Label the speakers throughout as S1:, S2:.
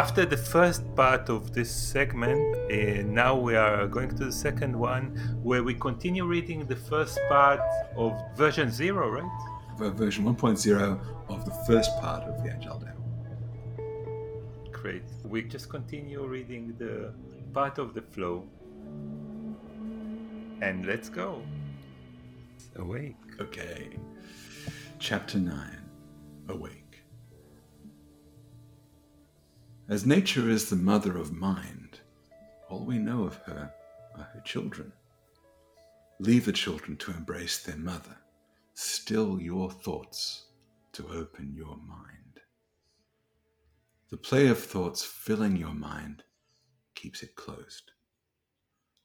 S1: after the first part of this segment, uh, now we are going to the second one where we continue reading the first part of version 0, right?
S2: Version 1.0 of the first part of the Agile Tao.
S1: Great. We just continue reading the part of the flow. And let's go. Awake.
S2: Okay. Chapter 9 Awake. As nature is the mother of mind, all we know of her are her children. Leave the children to embrace their mother. Still your thoughts to open your mind. The play of thoughts filling your mind keeps it closed.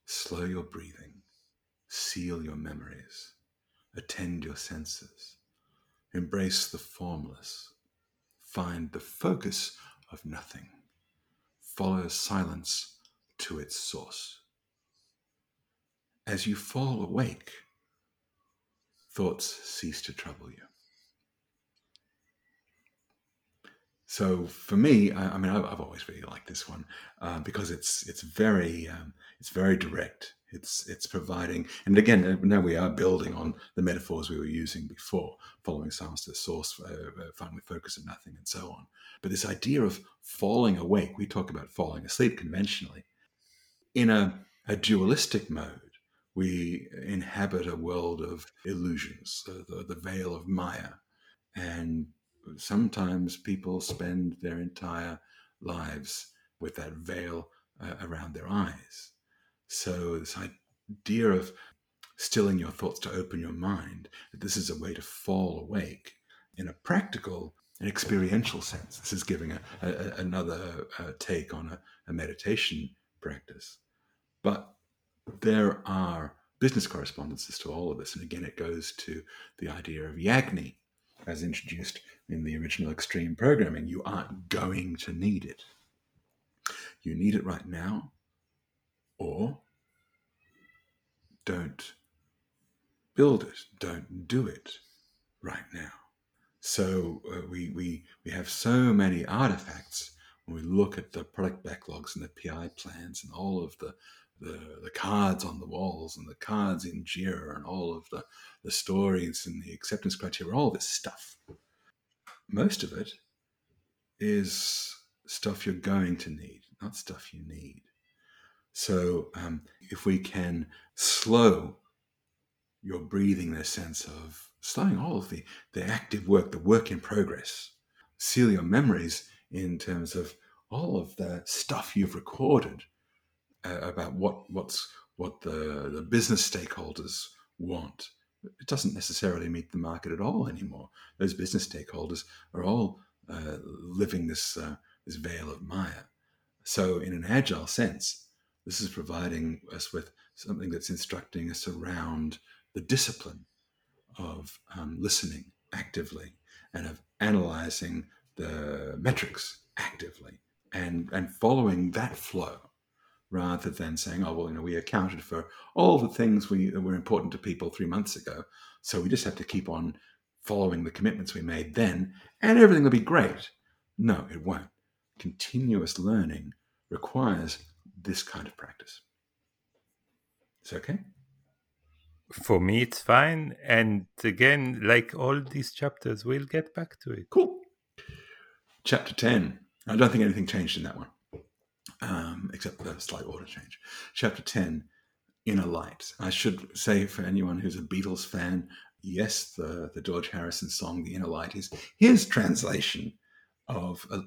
S2: Slow your breathing, seal your memories, attend your senses, embrace the formless, find the focus of nothing follow silence to its source. As you fall awake, thoughts cease to trouble you. So for me, I, I mean, I've, I've, always really liked this one uh, because it's it's very um, it's very direct. It's it's providing, and again, uh, now we are building on the metaphors we were using before, following silence to the source, uh, uh, the focus of nothing, and so on. But this idea of falling awake, we talk about falling asleep conventionally. In a, a dualistic mode, we inhabit a world of illusions, the, the veil of Maya, and sometimes people spend their entire lives with that veil uh, around their eyes. So, this idea of stilling your thoughts to open your mind, that this is a way to fall awake in a practical and experiential sense. This is giving a, a, another uh, take on a, a meditation practice. But there are business correspondences to all of this. And again, it goes to the idea of Yagni, as introduced in the original extreme programming. You aren't going to need it. You need it right now, or don't build it, don't do it right now. So uh, we, we, we have so many artifacts when we look at the product backlogs and the PI plans and all of the, the, the cards on the walls and the cards in Jira and all of the, the stories and the acceptance criteria, all this stuff most of it is stuff you're going to need, not stuff you need. So um, if we can slow your breathing in a sense of slowing all of the, the active work, the work in progress, seal your memories in terms of all of the stuff you've recorded uh, about what what's what the, the business stakeholders want it doesn't necessarily meet the market at all anymore. Those business stakeholders are all uh, living this uh, this veil of Maya. So, in an agile sense, this is providing us with something that's instructing us around the discipline of um, listening actively and of analyzing the metrics actively and and following that flow rather than saying, oh, well, you know, we accounted for all the things we, that were important to people three months ago. So we just have to keep on following the commitments we made then, and everything will be great. No, it won't. Continuous learning requires this kind of practice. Is okay?
S1: For me, it's fine. And again, like all these chapters, we'll get back to it.
S2: Cool. Chapter 10. I don't think anything changed in that one um, except for a slight order change. Chapter 10, Inner Light. I should say for anyone who's a Beatles fan, yes, the, the George Harrison song, The Inner Light, is his translation of, uh,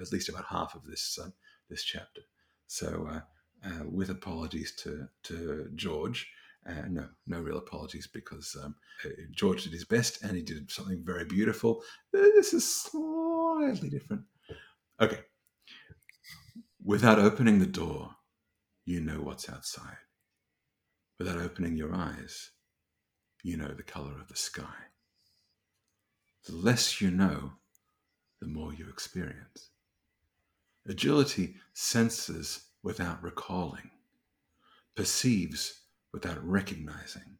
S2: at least about half of this, uh, this chapter. So, uh, uh, with apologies to, to George, uh, no, no real apologies because um, George did his best and he did something very beautiful. This is slightly different. Okay, Without opening the door, you know what's outside. Without opening your eyes, you know the color of the sky. The less you know, the more you experience. Agility senses without recalling, perceives without recognizing,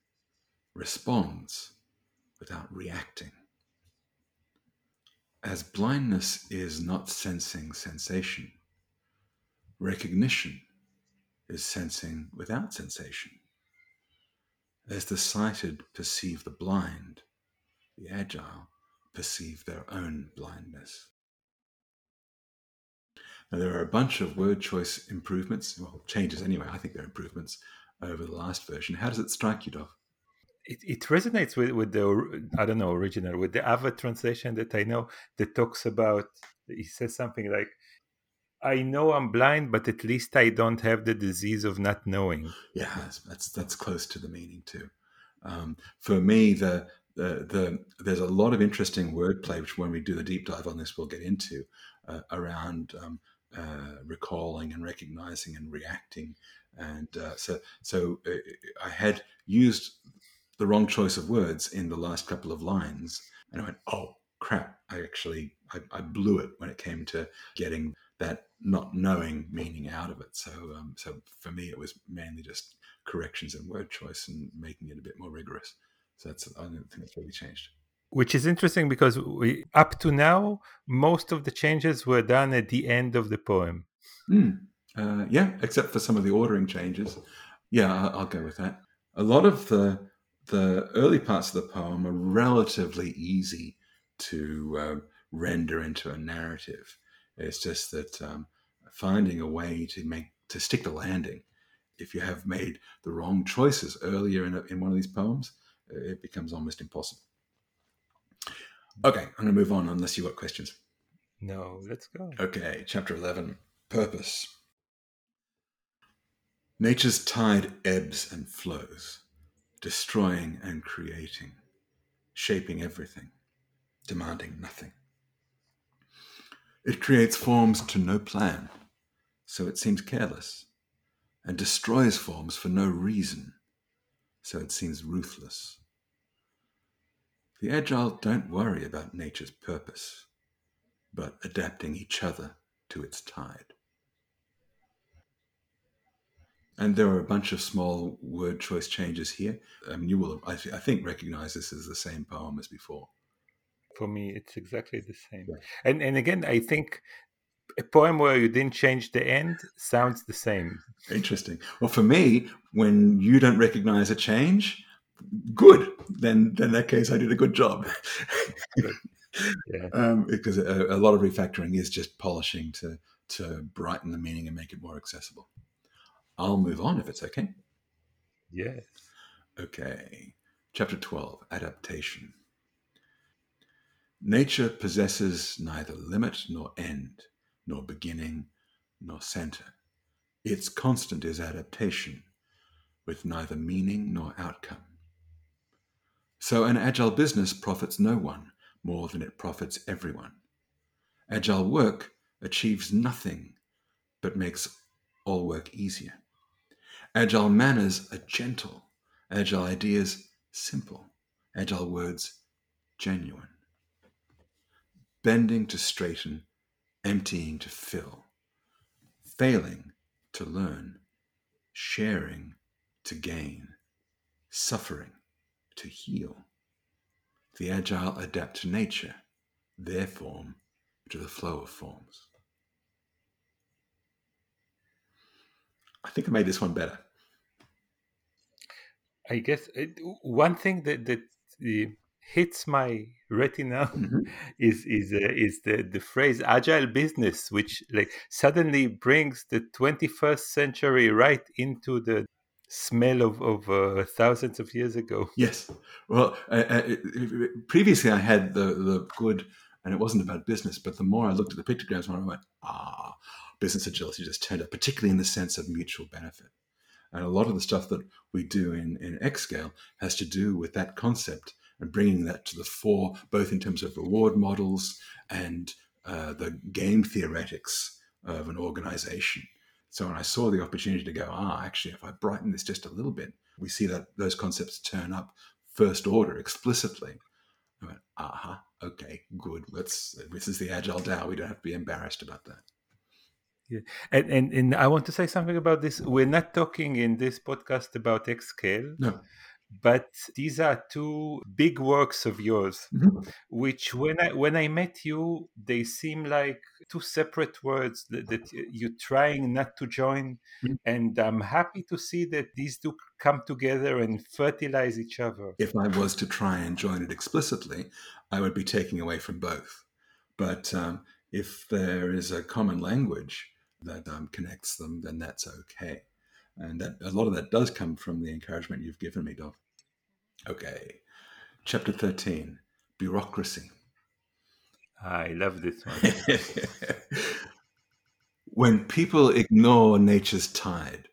S2: responds without reacting. As blindness is not sensing sensation, Recognition is sensing without sensation. As the sighted perceive the blind, the agile perceive their own blindness. Now, there are a bunch of word choice improvements, well, changes anyway. I think they're improvements over the last version. How does it strike you, Dov?
S1: It, it resonates with, with the, I don't know, original, with the other translation that I know that talks about, he says something like, I know I'm blind, but at least I don't have the disease of not knowing.
S2: Yeah, that's that's, that's close to the meaning too. Um, for me, the, the the there's a lot of interesting wordplay, which when we do the deep dive on this, we'll get into uh, around um, uh, recalling and recognizing and reacting. And uh, so, so uh, I had used the wrong choice of words in the last couple of lines, and I went, "Oh crap! I actually I, I blew it when it came to getting that not knowing meaning out of it." So, um, so for me, it was mainly just corrections and word choice and making it a bit more rigorous. So that's I don't think that's really changed
S1: which is interesting because we up to now most of the changes were done at the end of the poem
S2: mm. uh, yeah except for some of the ordering changes yeah I'll, I'll, go with that a lot of the the early parts of the poem are relatively easy to uh, render into a narrative it's just that um, finding a way to make to stick the landing if you have made the wrong choices earlier in, a, in one of these poems it becomes almost impossible Okay, I'm going to move on unless you've got questions.
S1: No, let's go.
S2: Okay, chapter 11 Purpose. Nature's tide ebbs and flows, destroying and creating, shaping everything, demanding nothing. It creates forms to no plan, so it seems careless, and destroys forms for no reason, so it seems ruthless. The agile don't worry about nature's purpose, but adapting each other to its tide. And there are a bunch of small word choice changes here. I mean, you will, I, th- I think, recognize this as the same poem as before.
S1: For me, it's exactly the same. Yeah. And and again, I think a poem where you didn't change the end sounds the same.
S2: Interesting. Well, for me, when you don't recognize a change, good. Then, then in that case, I did a good job. yeah. um, because a, a, lot of refactoring is just polishing to to brighten the meaning and make it more accessible. I'll move on if it's okay.
S1: Yes.
S2: Okay. Chapter 12 Adaptation. Nature possesses neither limit nor end, nor beginning nor center. Its constant is adaptation, with neither meaning nor outcome. So an agile business profits no one more than it profits everyone. Agile work achieves nothing but makes all work easier. Agile manners are gentle, agile ideas simple, agile words genuine. Bending to straighten, emptying to fill, failing to learn, sharing to gain, suffering to heal. The agile adapt to nature, their form to the flow of forms. I think I made this one better.
S1: I guess it, one thing that that uh, hits my retina mm-hmm. is is uh, is the the phrase agile business, which like suddenly brings the 21st century right into the smell of, of uh, thousands of years ago.
S2: Yes. Well, uh, uh, previously I had the, the good, and it wasn't about business, but the more I looked at the pictograms, more I went, ah, business agility just turned up, particularly in the sense of mutual benefit. And a lot of the stuff that we do in, in Xscale has to do with that concept and bringing that to the fore, both in terms of reward models and uh, the game theoretics of an organization. So when I saw the opportunity to go, ah, actually, if I brighten this just a little bit, we see that those concepts turn up first order explicitly. I went, aha, okay, good. Let's. This is the agile Tao. We don't have to be embarrassed about that.
S1: Yeah. And, and and I want to say something about this. We're not talking in this podcast about Xscale.
S2: No.
S1: But these are two big works of yours
S2: mm-hmm.
S1: which when i when i met you they seem like two separate words that, that you're trying not to join mm-hmm. and i'm happy to see that these two come together and fertilize each other
S2: if i was to try and join it explicitly i would be taking away from both but um, if there is a common language that um, connects them then that's okay and that a lot of that does come from the encouragement you've given me, Dov. Okay, chapter thirteen: bureaucracy.
S1: I love this one.
S2: when people ignore nature's tide,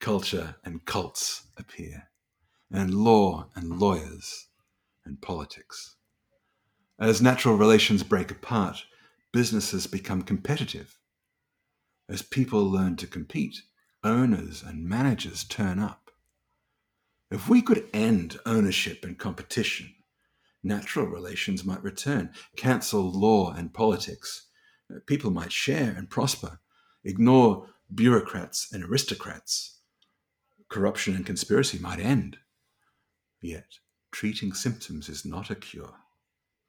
S2: culture and cults appear, and law and lawyers and politics. As natural relations break apart, businesses become competitive. As people learn to compete, owners and managers turn up. If we could end ownership and competition, natural relations might return, cancel law and politics. People might share and prosper, ignore bureaucrats and aristocrats. Corruption and conspiracy might end. Yet, treating symptoms is not a cure.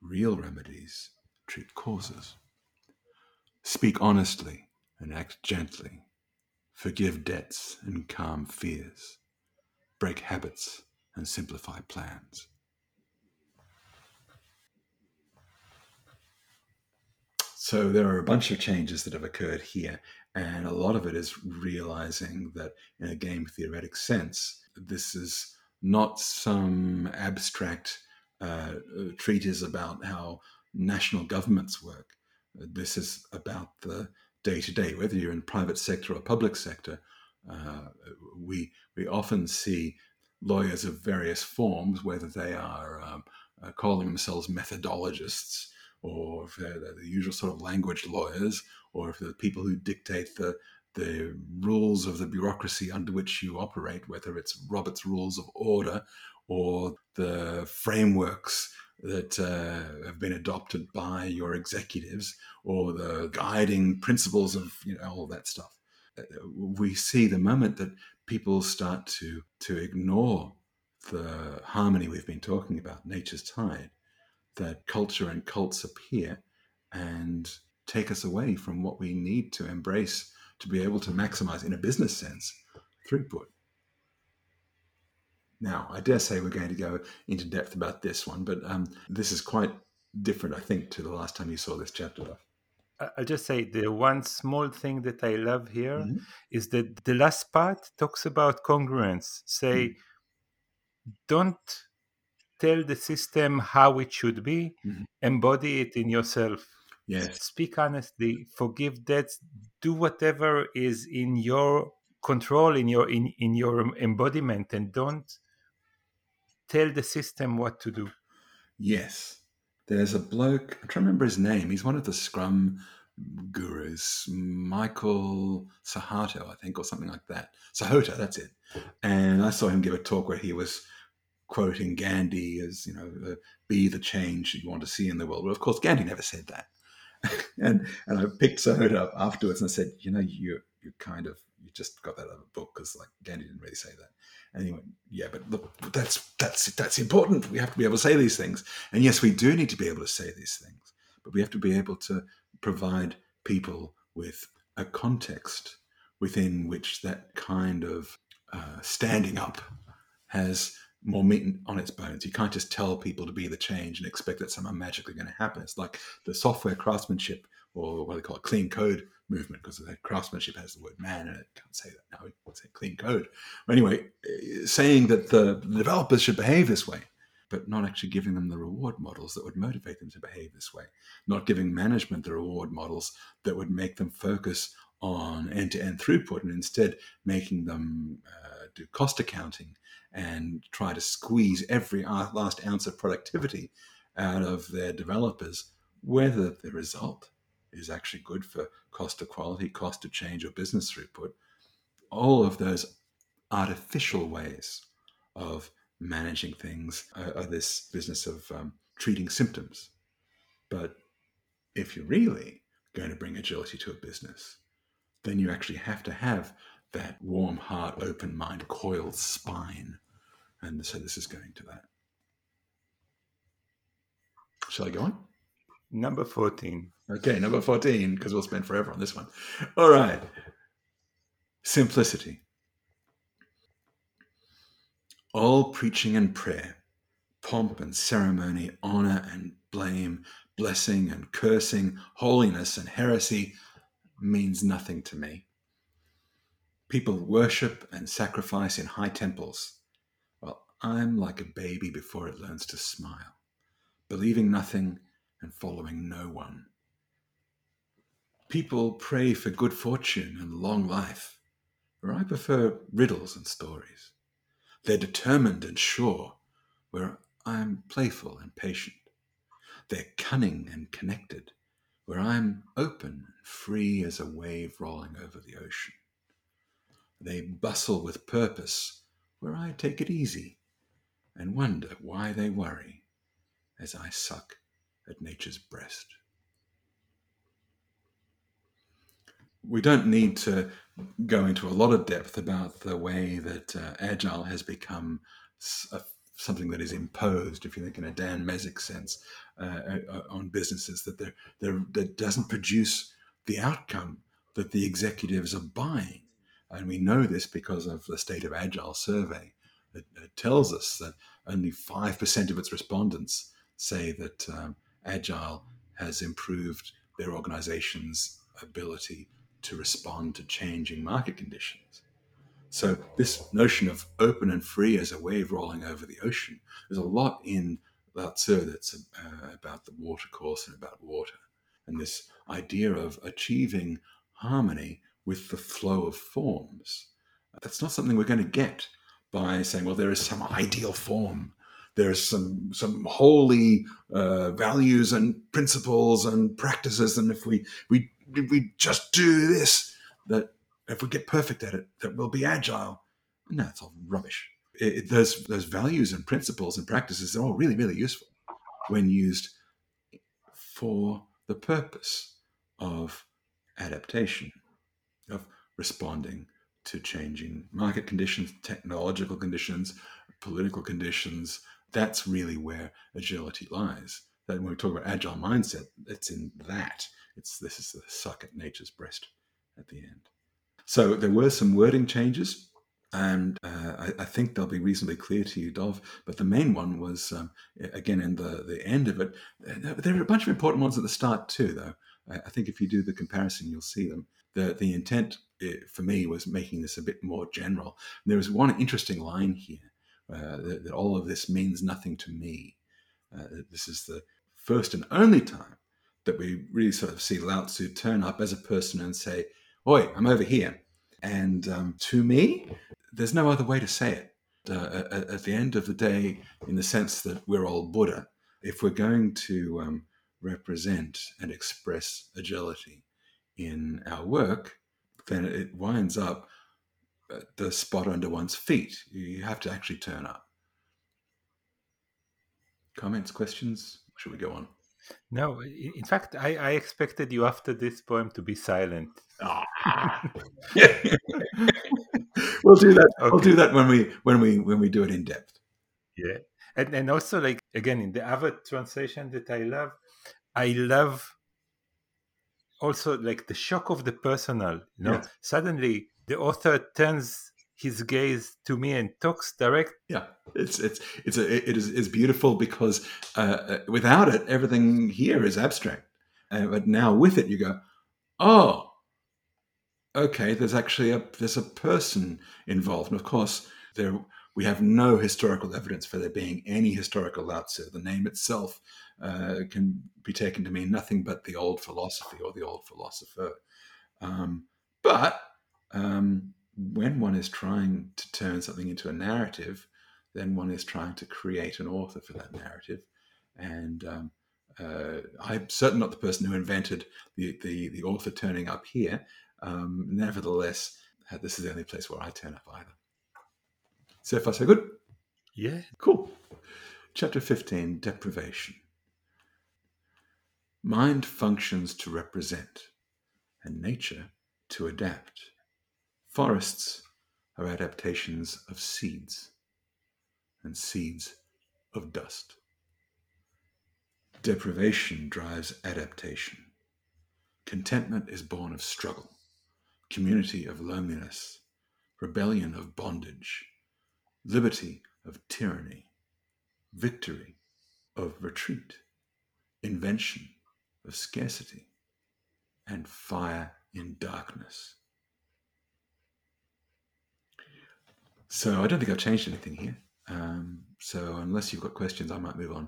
S2: Real remedies treat causes. Speak honestly and act gently forgive debts and calm fears, break habits and simplify plans. So there are a bunch of changes that have occurred here, and a lot of it is realizing that in a game theoretic sense, this is not some abstract uh, treatise about how national governments work. This is about the day to day, whether you're in private sector or public sector. Uh, we we often see lawyers of various forms, whether they are um, uh, calling themselves methodologists or if they're, the usual sort of language lawyers, or if the people who dictate the the rules of the bureaucracy under which you operate, whether it's Robert's Rules of Order or the frameworks that uh, have been adopted by your executives or the guiding principles of you know all that stuff. Uh, we see the moment that people start to to ignore the harmony we've been talking about, nature's tide, that culture and cults appear and take us away from what we need to embrace to be able to maximize in a business sense throughput. Now, I dare say we're going to go into depth about this one, but um, this is quite different, I think, to the last time you saw this chapter.
S1: I'll just say the one small thing that I love here mm-hmm. is that the last part talks about congruence. Say, mm-hmm. don't tell the system how it should be, mm-hmm. embody it in yourself.
S2: Yes.
S1: Speak honestly, forgive debts, do whatever is in your control in your in, in your embodiment and don't tell the system what to do.
S2: Yes. There's a bloke, trying to remember his name. He's one of the Scrum gurus, Michael Sahato, I think, or something like that. Sahota, that's it. And I saw him give a talk where he was quoting Gandhi as, you know, uh, be the change you want to see in the world. Well, of course, Gandhi never said that. and and I picked Sahota up afterwards and I said, you know, you you kind of you just got that out of a book because like Gandhi didn't really say that. Went, yeah, but look, that's that's that's important. We have to be able to say these things. And yes, we do need to be able to say these things, but we have to be able to provide people with a context within which that kind of uh, standing up has more meat on its bones. You can't just tell people to be the change and expect that somehow magically going to happen. It's like the software craftsmanship or what they call it, clean code movement, because craftsmanship has the word man in it. Can't say that now. We say clean code. Anyway, eh, saying that the developers should behave this way, but not actually giving them the reward models that would motivate them to behave this way, not giving management the reward models that would make them focus on end-to-end throughput, and instead making them uh, do cost accounting and try to squeeze every last ounce of productivity out of their developers, whether the result is actually good for cost of quality, cost of change, or business throughput. All of those artificial ways of managing things are, are this business of um, treating symptoms. But if you're really going to bring agility to a business, then you actually have to have that warm heart, open mind, coiled spine. And so this is going to that. Shall I go on?
S1: Number 14.
S2: Okay, number 14, because we'll spend forever on this one. All right. Simplicity. All preaching and prayer, pomp and ceremony, honor and blame, blessing and cursing, holiness and heresy means nothing to me. People worship and sacrifice in high temples. Well, I'm like a baby before it learns to smile, believing nothing and following no one. People pray for good fortune and long life, where I prefer riddles and stories. They're determined and sure, where I am playful and patient. They're cunning and connected, where I am open and free as a wave rolling over the ocean. They bustle with purpose, where I take it easy and wonder why they worry as I suck at nature's breast. We don't need to go into a lot of depth about the way that uh, agile has become a, something that is imposed, if you think in a Dan Mezick sense, uh, uh, on businesses that they're, they're, that doesn't produce the outcome that the executives are buying. And we know this because of the State of Agile survey. It tells us that only 5% of its respondents say that um, Agile has improved their organization's ability to respond to changing market conditions. So, this notion of open and free as a wave rolling over the ocean, there's a lot in Lao Tzu that's uh, about the water course and about water. And this idea of achieving harmony with the flow of forms. That's not something we're going to get by saying, well, there is some ideal form there's some some holy uh, values and principles and practices, and if we we we just do this, that if we get perfect at it, that we'll be agile. No, it's all rubbish. It, it, those those values and principles and practices are all really really useful when used for the purpose of adaptation, of responding to changing market conditions, technological conditions, political conditions, that's really where agility lies. That when we talk about agile mindset, it's in that. It's this is the suck at nature's breast at the end. So there were some wording changes, and uh, I, I, think they'll be reasonably clear to you, Dov. But the main one was um, again in the the end of it. There are a bunch of important ones at the start too, though. I, think if you do the comparison, you'll see them. The the intent eh, for me was making this a bit more general. There was one interesting line here uh, that, that, all of this means nothing to me. Uh, this is the first and only time that we really sort of see Lao Tzu turn up as a person and say, Oi, I'm over here. And um, to me, there's no other way to say it. Uh, at, at, the end of the day, in the sense that we're all Buddha, if we're going to um, represent and express agility in our work, then it winds up the spot under one's feet. You have to actually turn up. Comments, questions? Should we go on?
S1: No, in fact, I, I expected you after this poem to be silent. Ah.
S2: we'll do that. Okay. We'll do that when we when we when we do it in depth.
S1: Yeah, and and also like again in the other translation that I love, I love also like the shock of the personal. You know, yeah. suddenly the author turns his gaze to me and talks direct.
S2: Yeah, it's it's it's a, it is is beautiful because uh, uh, without it, everything here is abstract. Uh, but now with it, you go, oh, okay. There's actually a there's a person involved, and of course there we have no historical evidence for there being any historical Lao Tzu. The name itself uh, can be taken to mean nothing but the old philosophy or the old philosopher. Um, but um, when one is trying to turn something into a narrative, then one is trying to create an author for that narrative. And um, uh, I'm certainly not the person who invented the, the, the author turning up here. Um, nevertheless, uh, this is the only place where I turn up either. So far, so good?
S1: Yeah.
S2: Cool. Chapter 15 Deprivation. Mind functions to represent, and nature to adapt. Forests are adaptations of seeds. and seeds of dust. Deprivation drives adaptation. Contentment is born of struggle, community of loneliness, rebellion of bondage, liberty of tyranny, victory of retreat, invention of scarcity, and fire in darkness. So I don't think I've changed anything here. Um, so unless you've got questions, I might move on.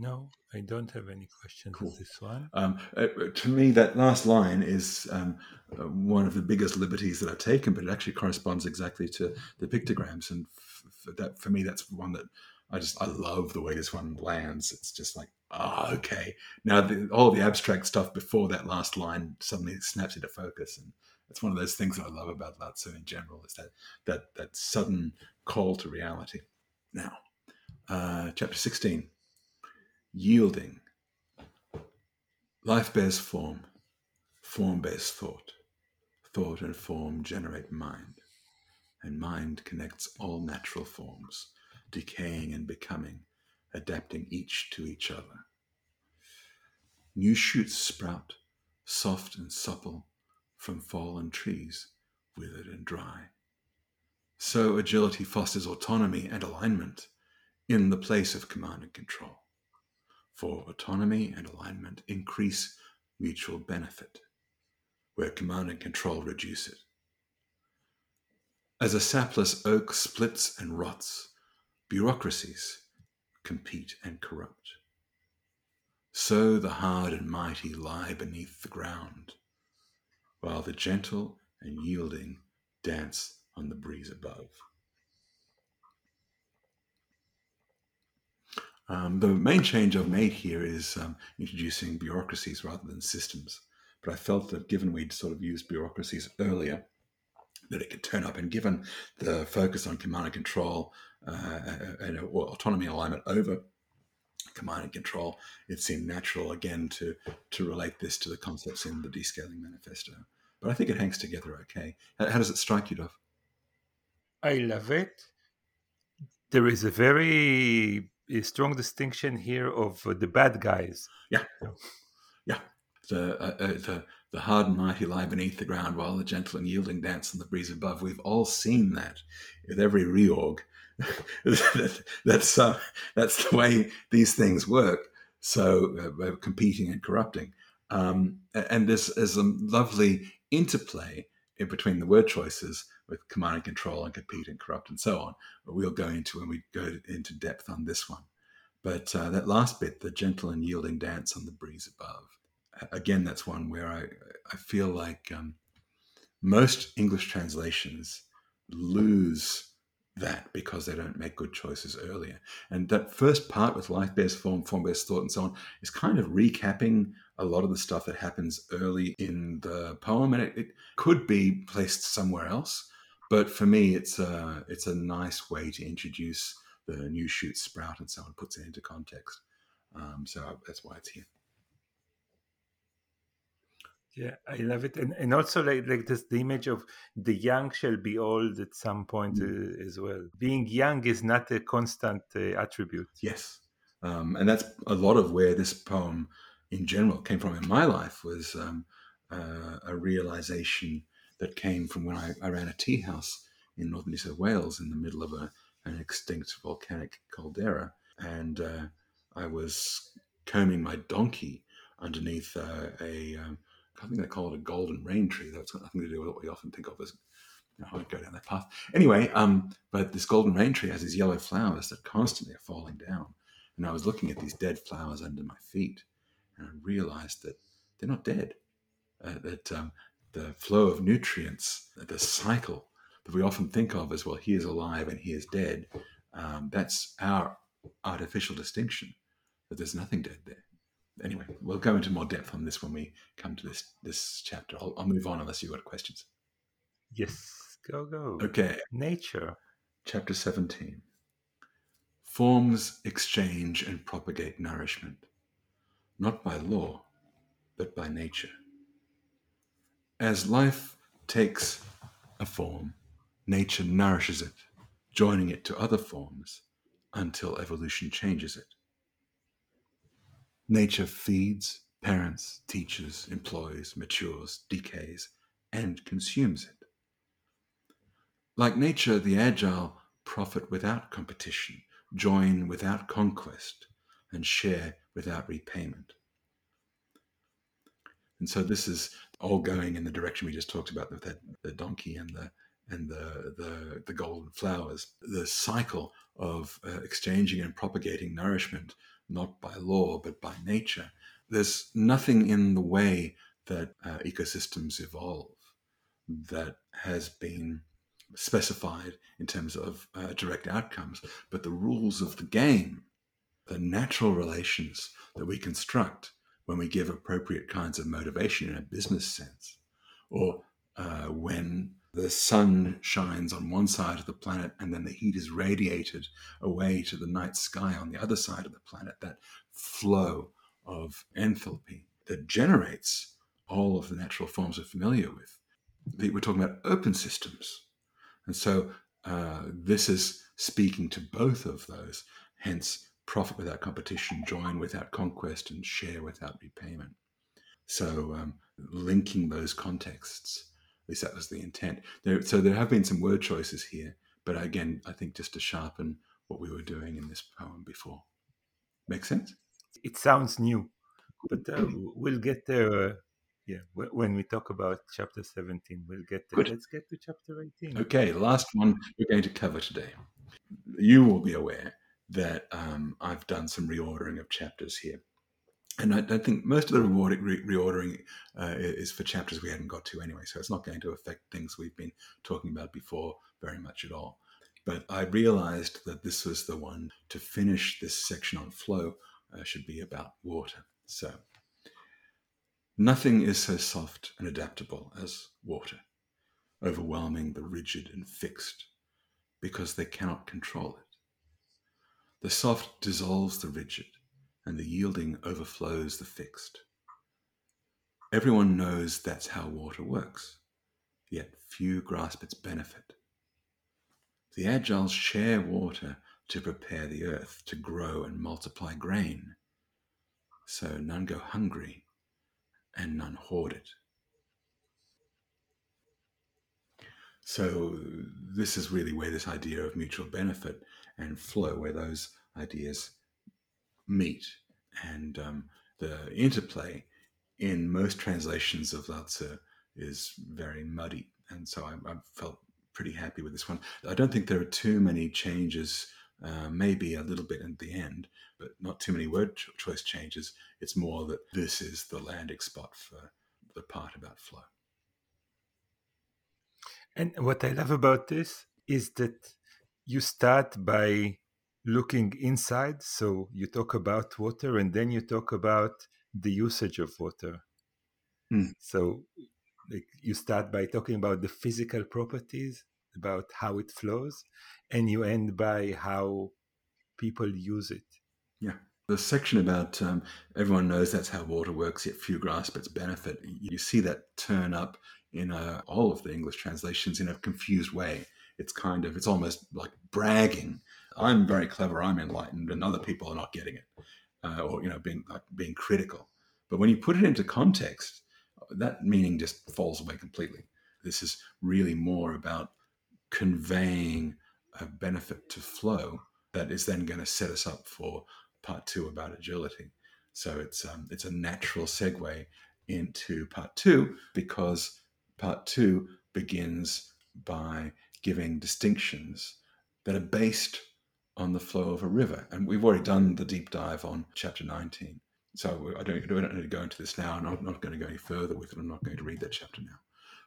S1: No, I don't have any questions cool. this one.
S2: Um, uh, to me, that last line is um, uh, one of the biggest liberties that I've taken, but it actually corresponds exactly to the pictograms, and f- that for me, that's one that I just I love the way this one lands. It's just like ah, oh, okay. Now the, all the abstract stuff before that last line suddenly snaps into focus, and it's one of those things I love about Lao Tzu in general is that that that sudden call to reality. Now, uh, chapter sixteen yielding. Life bears form, form bears thought. Thought and form generate mind, and mind connects all natural forms, decaying and becoming, adapting each to each other. New shoots sprout, soft and supple, from fallen trees, withered and dry. So agility fosters autonomy and alignment in the place of command and control for autonomy and alignment increase mutual benefit, where command and control reduce it. As a sapless oak splits and rots, bureaucracies compete and corrupt. So the hard and mighty lie beneath the ground, while the gentle and yielding dance on the breeze above. Um, the main change I've made here is um, introducing bureaucracies rather than systems. But I felt that given we'd sort of used bureaucracies earlier, that it could turn up, and given the focus on command and control uh, and autonomy alignment over command and control, it seemed natural again to to relate this to the concepts in the descaling manifesto. But I think it hangs together okay. How, how does it strike you, Dov?
S1: I love it. There is a very strong distinction here of uh, the bad guys.
S2: Yeah, yeah. The, uh, uh, the the hard and mighty lie beneath the ground, while the gentle and yielding dance on the breeze above. We've all seen that with every reorg. that's uh, that's the way these things work. So uh, competing and corrupting, um, and this is a lovely interplay in between the word choices with command and control and compete and corrupt and so on. But we'll go into when we go into depth on this one. But uh, that last bit, the gentle and yielding dance on the breeze above, again, that's one where I, I feel like um, most English translations lose that because they don't make good choices earlier. And that first part with life bears form, form bears thought, and so on is kind of recapping a lot of the stuff that happens early in the poem, and it, it could be placed somewhere else. But for me, it's a it's a nice way to introduce the new shoots sprout and so on, puts it into context. Um, so that's why it's here.
S1: Yeah, I love it, and and also like like this the image of the young shall be old at some point mm. uh, as well. Being young is not a constant uh, attribute.
S2: Yes, um, and that's a lot of where this poem, in general, came from in my life was um, uh, a realization that came from when I, I, ran a tea house in northern New South Wales in the middle of a, an extinct volcanic caldera, and uh, I was combing my donkey underneath uh, a um, I think they call it a golden rain tree. That's got nothing to do with what we often think of as you know, I go down that path. Anyway, um, but this golden rain tree has these yellow flowers that constantly are falling down. And I was looking at these dead flowers under my feet, and I realized that they're not dead. Uh, that um, the flow of nutrients, the cycle that we often think of as well, he is alive and he is dead. Um, that's our artificial distinction that there's nothing dead there anyway, we'll go into more depth on this when we come to this this chapter. I'll, I'll move on unless you've got questions.
S1: Yes, go go.
S2: Okay.
S1: Nature.
S2: Chapter 17. Forms exchange and propagate nourishment, not by law, but by nature. As life takes a form, nature nourishes it joining it to other forms until evolution changes it. Nature feeds, parents, teaches, employs, matures, decays, and consumes it. Like nature, the agile profit without competition, join without conquest, and share without repayment. And so this is all going in the direction we just talked about with the, the donkey and the and the, the, the golden flowers. The cycle of uh, exchanging and propagating nourishment, not by law but by nature. There's nothing in the way that uh, ecosystems evolve that has been specified in terms of uh, direct outcomes, but the rules of the game, the natural relations that we construct when we give appropriate kinds of motivation in a business sense, or uh, when the sun shines on one side of the planet and then the heat is radiated away to the night sky on the other side of the planet, that flow of enthalpy that generates all of the natural forms we're familiar with. We're talking about open systems. And so uh, this is speaking to both of those, hence, profit without competition, join without conquest, and share without repayment. So, um, linking those contexts at least that was the intent. There, so there have been some word choices here, but again, I think just to sharpen what we were doing in this poem before. Make sense?
S1: It sounds new, but uh, we'll get there. Uh, yeah, when we talk about chapter 17, we'll get there. Good. Let's get to chapter 18.
S2: Okay, last one we're going to cover today. You will be aware that um, I've done some reordering of chapters here. And I, I, think most of the re- reordering uh, is for chapters we hadn't got to anyway, so it's not going to affect things we've been talking about before very much at all. But I realized that this was the one to finish this section on flow uh, should be about water. So nothing is so soft and adaptable as water, overwhelming the rigid and fixed because they cannot control it. The soft dissolves the rigid and the yielding overflows the fixed. Everyone knows that's how water works, yet few grasp its benefit. The agiles share water to prepare the earth to grow and multiply grain, so none go hungry and none hoard it. So, this is really where this idea of mutual benefit and flow, where those ideas meet. And um, the interplay in most translations of Lao Tzu is very muddy. And so I, I, felt pretty happy with this one. I don't think there are too many changes, uh, maybe a little bit at the end, but not too many word choice changes. It's more that this is the landing spot for the part about flow.
S1: And what I love about this is that you start by looking inside. So you talk about water and then you talk about the usage of water. Mm. So like you start by talking about the physical properties, about how it flows, and you end by how people use it.
S2: Yeah. The section about um, everyone knows that's how water works, yet few grasp its benefit. You see that turn up in uh, all of the English translations in a confused way. It's kind of, it's almost like bragging I'm very clever, I'm enlightened, and other people are not getting it, uh, or you know, being like, being critical. But when you put it into context, that meaning just falls away completely. This is really more about conveying a benefit to flow that is then going to set us up for part two about agility. So it's um, it's a natural segue into part two because part two begins by giving distinctions that are based on the flow of a river. And we've already done the deep dive on chapter 19. So I don't, I don't need to go into this now. And I'm not, going to go any further with it. I'm not going to read that chapter now.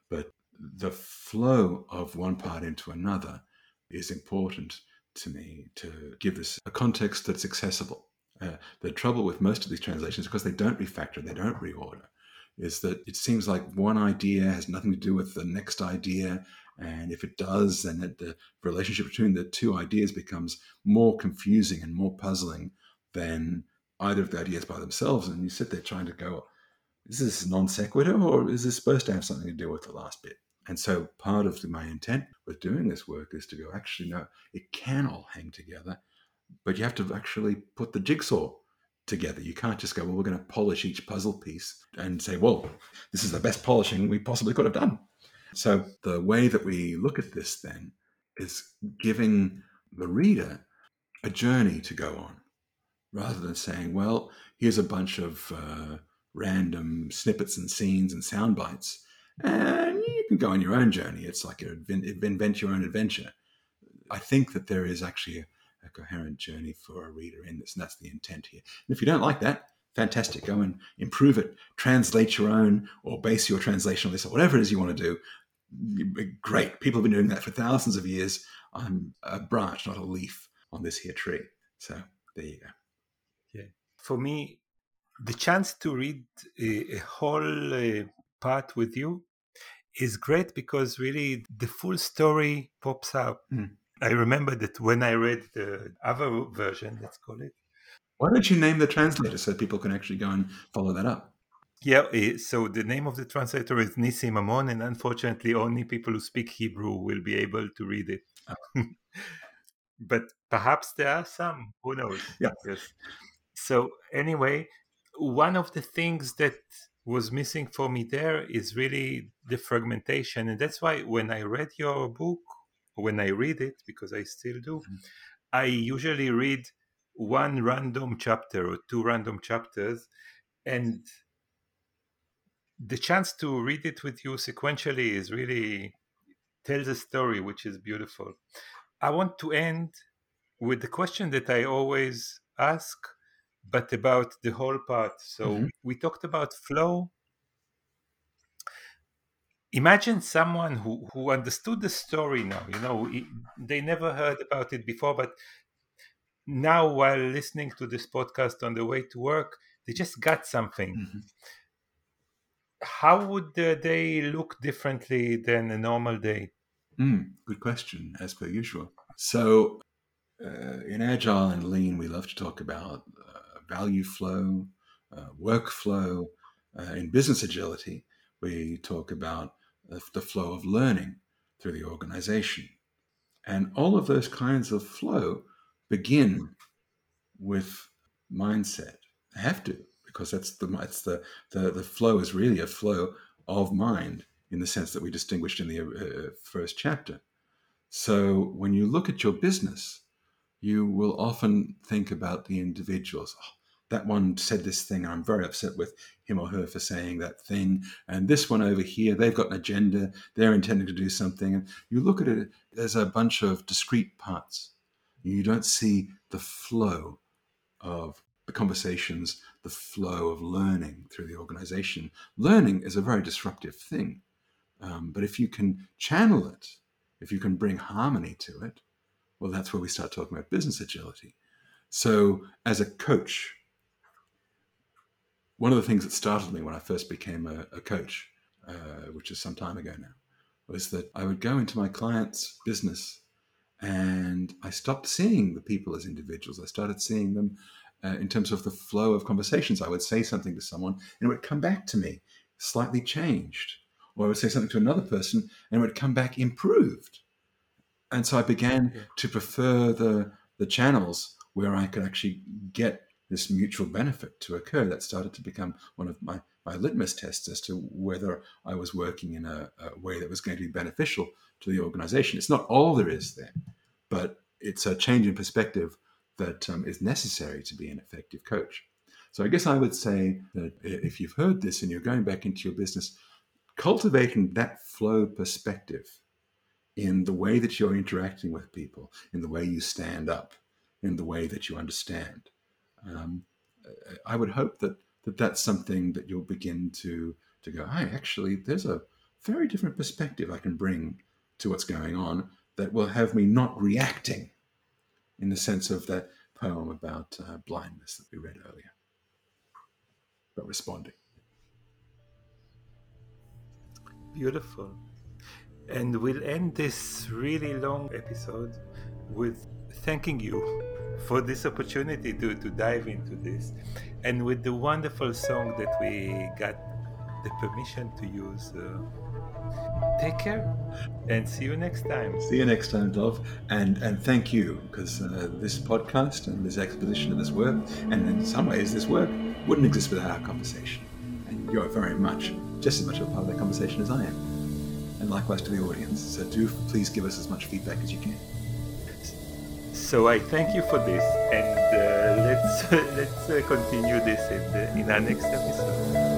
S2: But the flow of one part into another is important to me to give this a context that's accessible. Uh, the trouble with most of these translations, because they don't refactor, they don't reorder, is that it seems like one idea has nothing to do with the next idea, and if it does, then it, the relationship between the two ideas becomes more confusing and more puzzling than either of the ideas by themselves. And you sit there trying to go, is this non sequitur or is this supposed to have something to do with the last bit? And so part of my intent with doing this work is to go, actually, no, it can all hang together, but you have to actually put the jigsaw together. You can't just go, well, we're going to polish each puzzle piece and say, well, this is the best polishing we possibly could have done. So the way that we look at this then is giving the reader a journey to go on rather than saying, well, here's a bunch of uh, random snippets and scenes and sound bites, and you can go on your own journey. It's like a, invent your own adventure. I think that there is actually a, a coherent journey for a reader in this, and that's the intent here. And if you don't like that, fantastic. Go and improve it, translate your own, or base your translation on this, or whatever it is you want to do. Great. People have been doing that for thousands of years. I'm a branch, not a leaf on this here tree. So there you go.
S1: Yeah. For me, the chance to read a, a whole uh, part with you is great because really the full story pops out. Mm. I remember that when I read the other version, let's call it.
S2: Why don't you name the translator so people can actually go and follow that up?
S1: Yeah, eh, so the name of the translator is Nissim Amon, and unfortunately, only people who speak Hebrew will be able to read it. Oh. but perhaps there are some, who knows?
S2: Yeah.
S1: Yes. So, anyway, one of the things that was missing for me there is really the fragmentation. And that's why when I read your book, when I read it, because I still do, mm-hmm. I usually read one random chapter or two random chapters. And the chance to read it with you sequentially is really tells a story which is beautiful. I want to end with the question that I always ask but about the whole part. So mm-hmm. we talked about flow. Imagine someone who, who understood the story now, you know, they never heard about it before, but now while listening to this podcast on the way to work, they just got something. Mm-hmm. How would the day look differently than a normal day?
S2: Mm, good question, as per usual. So, uh, in Agile and Lean, we love to talk about value flow, uh, workflow. Uh, in business agility, we talk about the flow of learning through the organization. And all of those kinds of flow begin with mindset. They have to, because that's the it's the, the the flow is really a flow of mind in the sense that we distinguished in the uh, first chapter. So when you look at your business, you will often think about the individuals. Oh, that one said this thing. I'm very upset with him or her for saying that thing. And this one over here, they've got an agenda. They're intending to do something. And you look at it as a bunch of discrete parts. You don't see the flow of the conversations, the flow of learning through the organization. Learning is a very disruptive thing. Um, but if you can channel it, if you can bring harmony to it, well, that's where we start talking about business agility. So, as a coach, one of the things that startled me when I first became a, a coach, uh, which is some time ago now, was that I would go into my client's business and I stopped seeing the people as individuals. I started seeing them uh, in terms of the flow of conversations. I would say something to someone and it would come back to me slightly changed. Or I would say something to another person and it would come back improved. And so I began yeah. to prefer the, the channels where I could actually get this mutual benefit to occur. That started to become one of my, my litmus tests as to whether I was working in a, a way that was going to be beneficial to the organization. It's not all there is there, but it's a change in perspective that um, is necessary to be an effective coach. So I guess I would say that if you've heard this and you're going back into your business, cultivating that flow perspective in the way that you're interacting with people, in the way you stand up, in the way that you understand, um, I would hope that, that that's something that you'll begin to to go. Hey, actually, there's a very different perspective I can bring to what's going on that will have me not reacting in the sense of that poem about uh, blindness that we read earlier, but responding.
S1: Beautiful. And we'll end this really long episode with thanking you for this opportunity to, to dive into this and with the wonderful song that we got the permission to use uh, take care and see you next time.
S2: See you next time, Dov. And and thank you because uh, this podcast and this exposition of this work, and in some ways this work, wouldn't exist without our conversation. And you're very much, just as much a part of that conversation as I am. And likewise to the audience. So do please give us as much feedback as you can.
S1: So I thank you for this, and uh, let's let's uh, continue this in, the, in our next episode.